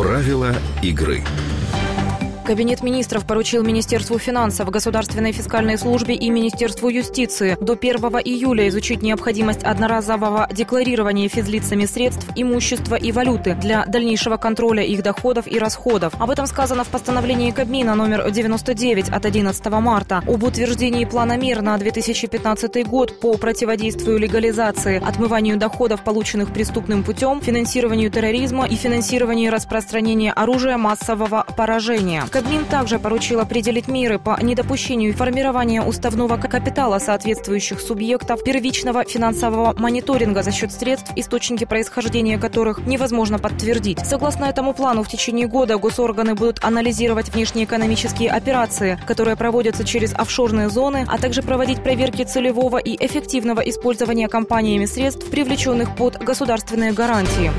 Правила игры. Кабинет министров поручил Министерству финансов, Государственной фискальной службе и Министерству юстиции до 1 июля изучить необходимость одноразового декларирования физлицами средств, имущества и валюты для дальнейшего контроля их доходов и расходов. Об этом сказано в постановлении Кабмина номер 99 от 11 марта об утверждении плана мер на 2015 год по противодействию легализации, отмыванию доходов, полученных преступным путем, финансированию терроризма и финансированию распространения оружия массового поражения. Кабмин также поручил определить меры по недопущению формирования уставного капитала соответствующих субъектов первичного финансового мониторинга за счет средств, источники происхождения которых невозможно подтвердить. Согласно этому плану, в течение года госорганы будут анализировать внешнеэкономические операции, которые проводятся через офшорные зоны, а также проводить проверки целевого и эффективного использования компаниями средств, привлеченных под государственные гарантии.